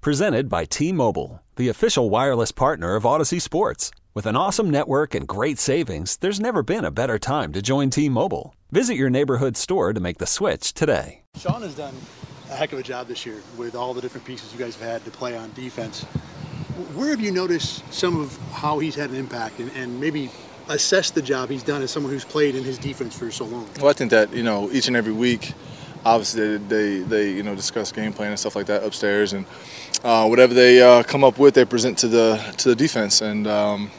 Presented by T Mobile, the official wireless partner of Audacy Sports. With an awesome network and great savings, there's never been a better time to join T Mobile. Visit your neighborhood store to make the switch today. Sean has done a heck of a job this year with all the different pieces you guys have had to play on defense. Where have you noticed some of how he's had an impact and, and maybe assess the job he's done as someone who's played in his defense for so long? Well, I think that you know each and every week, obviously they they you know discuss game plan and stuff like that upstairs, and uh, whatever they uh, come up with, they present to the to the defense, and um,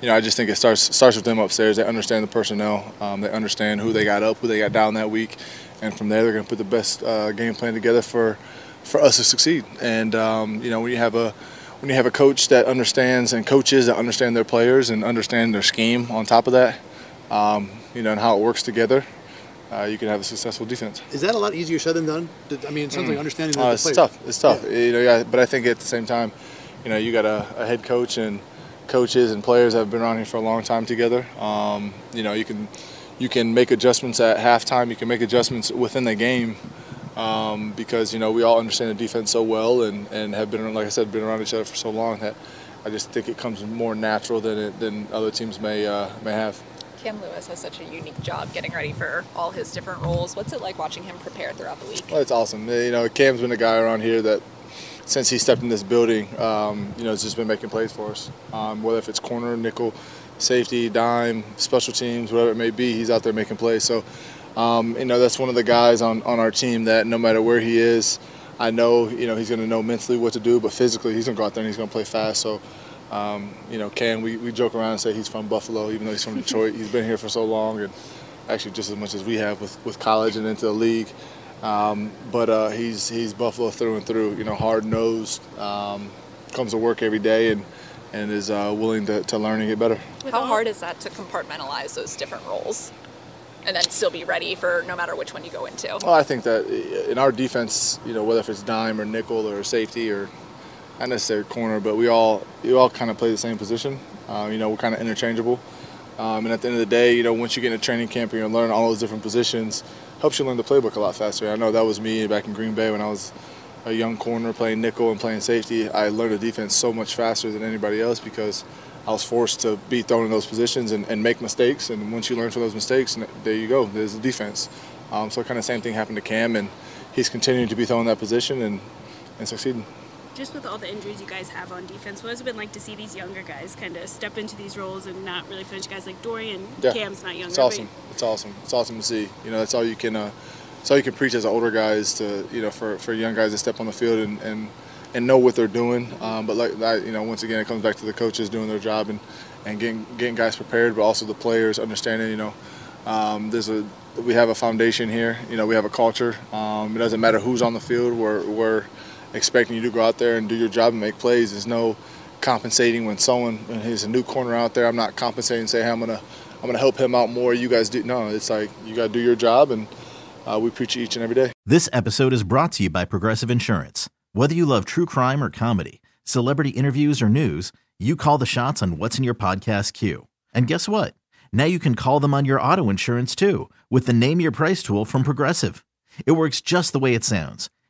you know I just think it starts starts with them upstairs. They understand the personnel, um, they understand who they got up, who they got down that week, and from there they're going to put the best uh, game plan together for for us to succeed. And um, you know when you have a when you have a coach that understands and coaches that understand their players and understand their scheme on top of that, um, you know, and how it works together, uh, you can have a successful defense. Is that a lot easier said than done? I mean, it sounds like understanding Uh, the it's tough. It's tough. Yeah. You know, yeah. But I think at the same time, you know, you got a, a head coach and coaches and players that have been around here for a long time together. Um, you know, you can you can make adjustments at halftime. You can make adjustments within the game um, because you know we all understand the defense so well and, and have been like I said been around each other for so long that I just think it comes more natural than it, than other teams may uh, may have. Cam Lewis has such a unique job getting ready for all his different roles. What's it like watching him prepare throughout the week? Well, it's awesome. You know, Cam's been a guy around here that since he stepped in this building, um, you know, has just been making plays for us. Um, whether if it's corner, nickel, safety, dime, special teams, whatever it may be, he's out there making plays. So, um, you know, that's one of the guys on, on our team that no matter where he is, I know, you know, he's going to know mentally what to do, but physically he's going to go out there and he's going to play fast. So, um, you know, Cam, we, we joke around and say he's from Buffalo, even though he's from Detroit. he's been here for so long and actually just as much as we have with, with college and into the league. Um, but uh, he's he's Buffalo through and through. You know, hard nosed, um, comes to work every day, and and is uh, willing to, to learn and get better. How hard is that to compartmentalize those different roles and then still be ready for no matter which one you go into? Well, I think that in our defense, you know, whether if it's dime or nickel or safety or not necessarily corner, but we all we all kind of play the same position. Uh, you know, we're kind of interchangeable. Um, and at the end of the day, you know, once you get in a training camp and you learn all those different positions, helps you learn the playbook a lot faster. I know that was me back in Green Bay when I was a young corner playing nickel and playing safety. I learned the defense so much faster than anybody else because I was forced to be thrown in those positions and, and make mistakes. And once you learn from those mistakes, there you go. There's the defense. Um, so kind of same thing happened to Cam, and he's continuing to be thrown in that position and, and succeeding. Just with all the injuries you guys have on defense, what has it been like to see these younger guys kind of step into these roles and not really finish? Guys like Dorian, Yeah. Cam's not younger. It's awesome. It's awesome. It's awesome to see. You know, that's all you can. Uh, that's all you can preach as older guys to you know for, for young guys to step on the field and, and, and know what they're doing. Um, but like that, you know, once again, it comes back to the coaches doing their job and, and getting getting guys prepared, but also the players understanding. You know, um, there's a we have a foundation here. You know, we have a culture. Um, it doesn't matter who's on the field. We're we're expecting you to go out there and do your job and make plays. There's no compensating when someone he's a new corner out there. I'm not compensating and say, hey, I'm gonna I'm gonna help him out more. You guys do no. It's like you gotta do your job, and uh, we preach each and every day. This episode is brought to you by Progressive Insurance. Whether you love true crime or comedy, celebrity interviews or news, you call the shots on what's in your podcast queue. And guess what? Now you can call them on your auto insurance too with the Name Your Price tool from Progressive. It works just the way it sounds.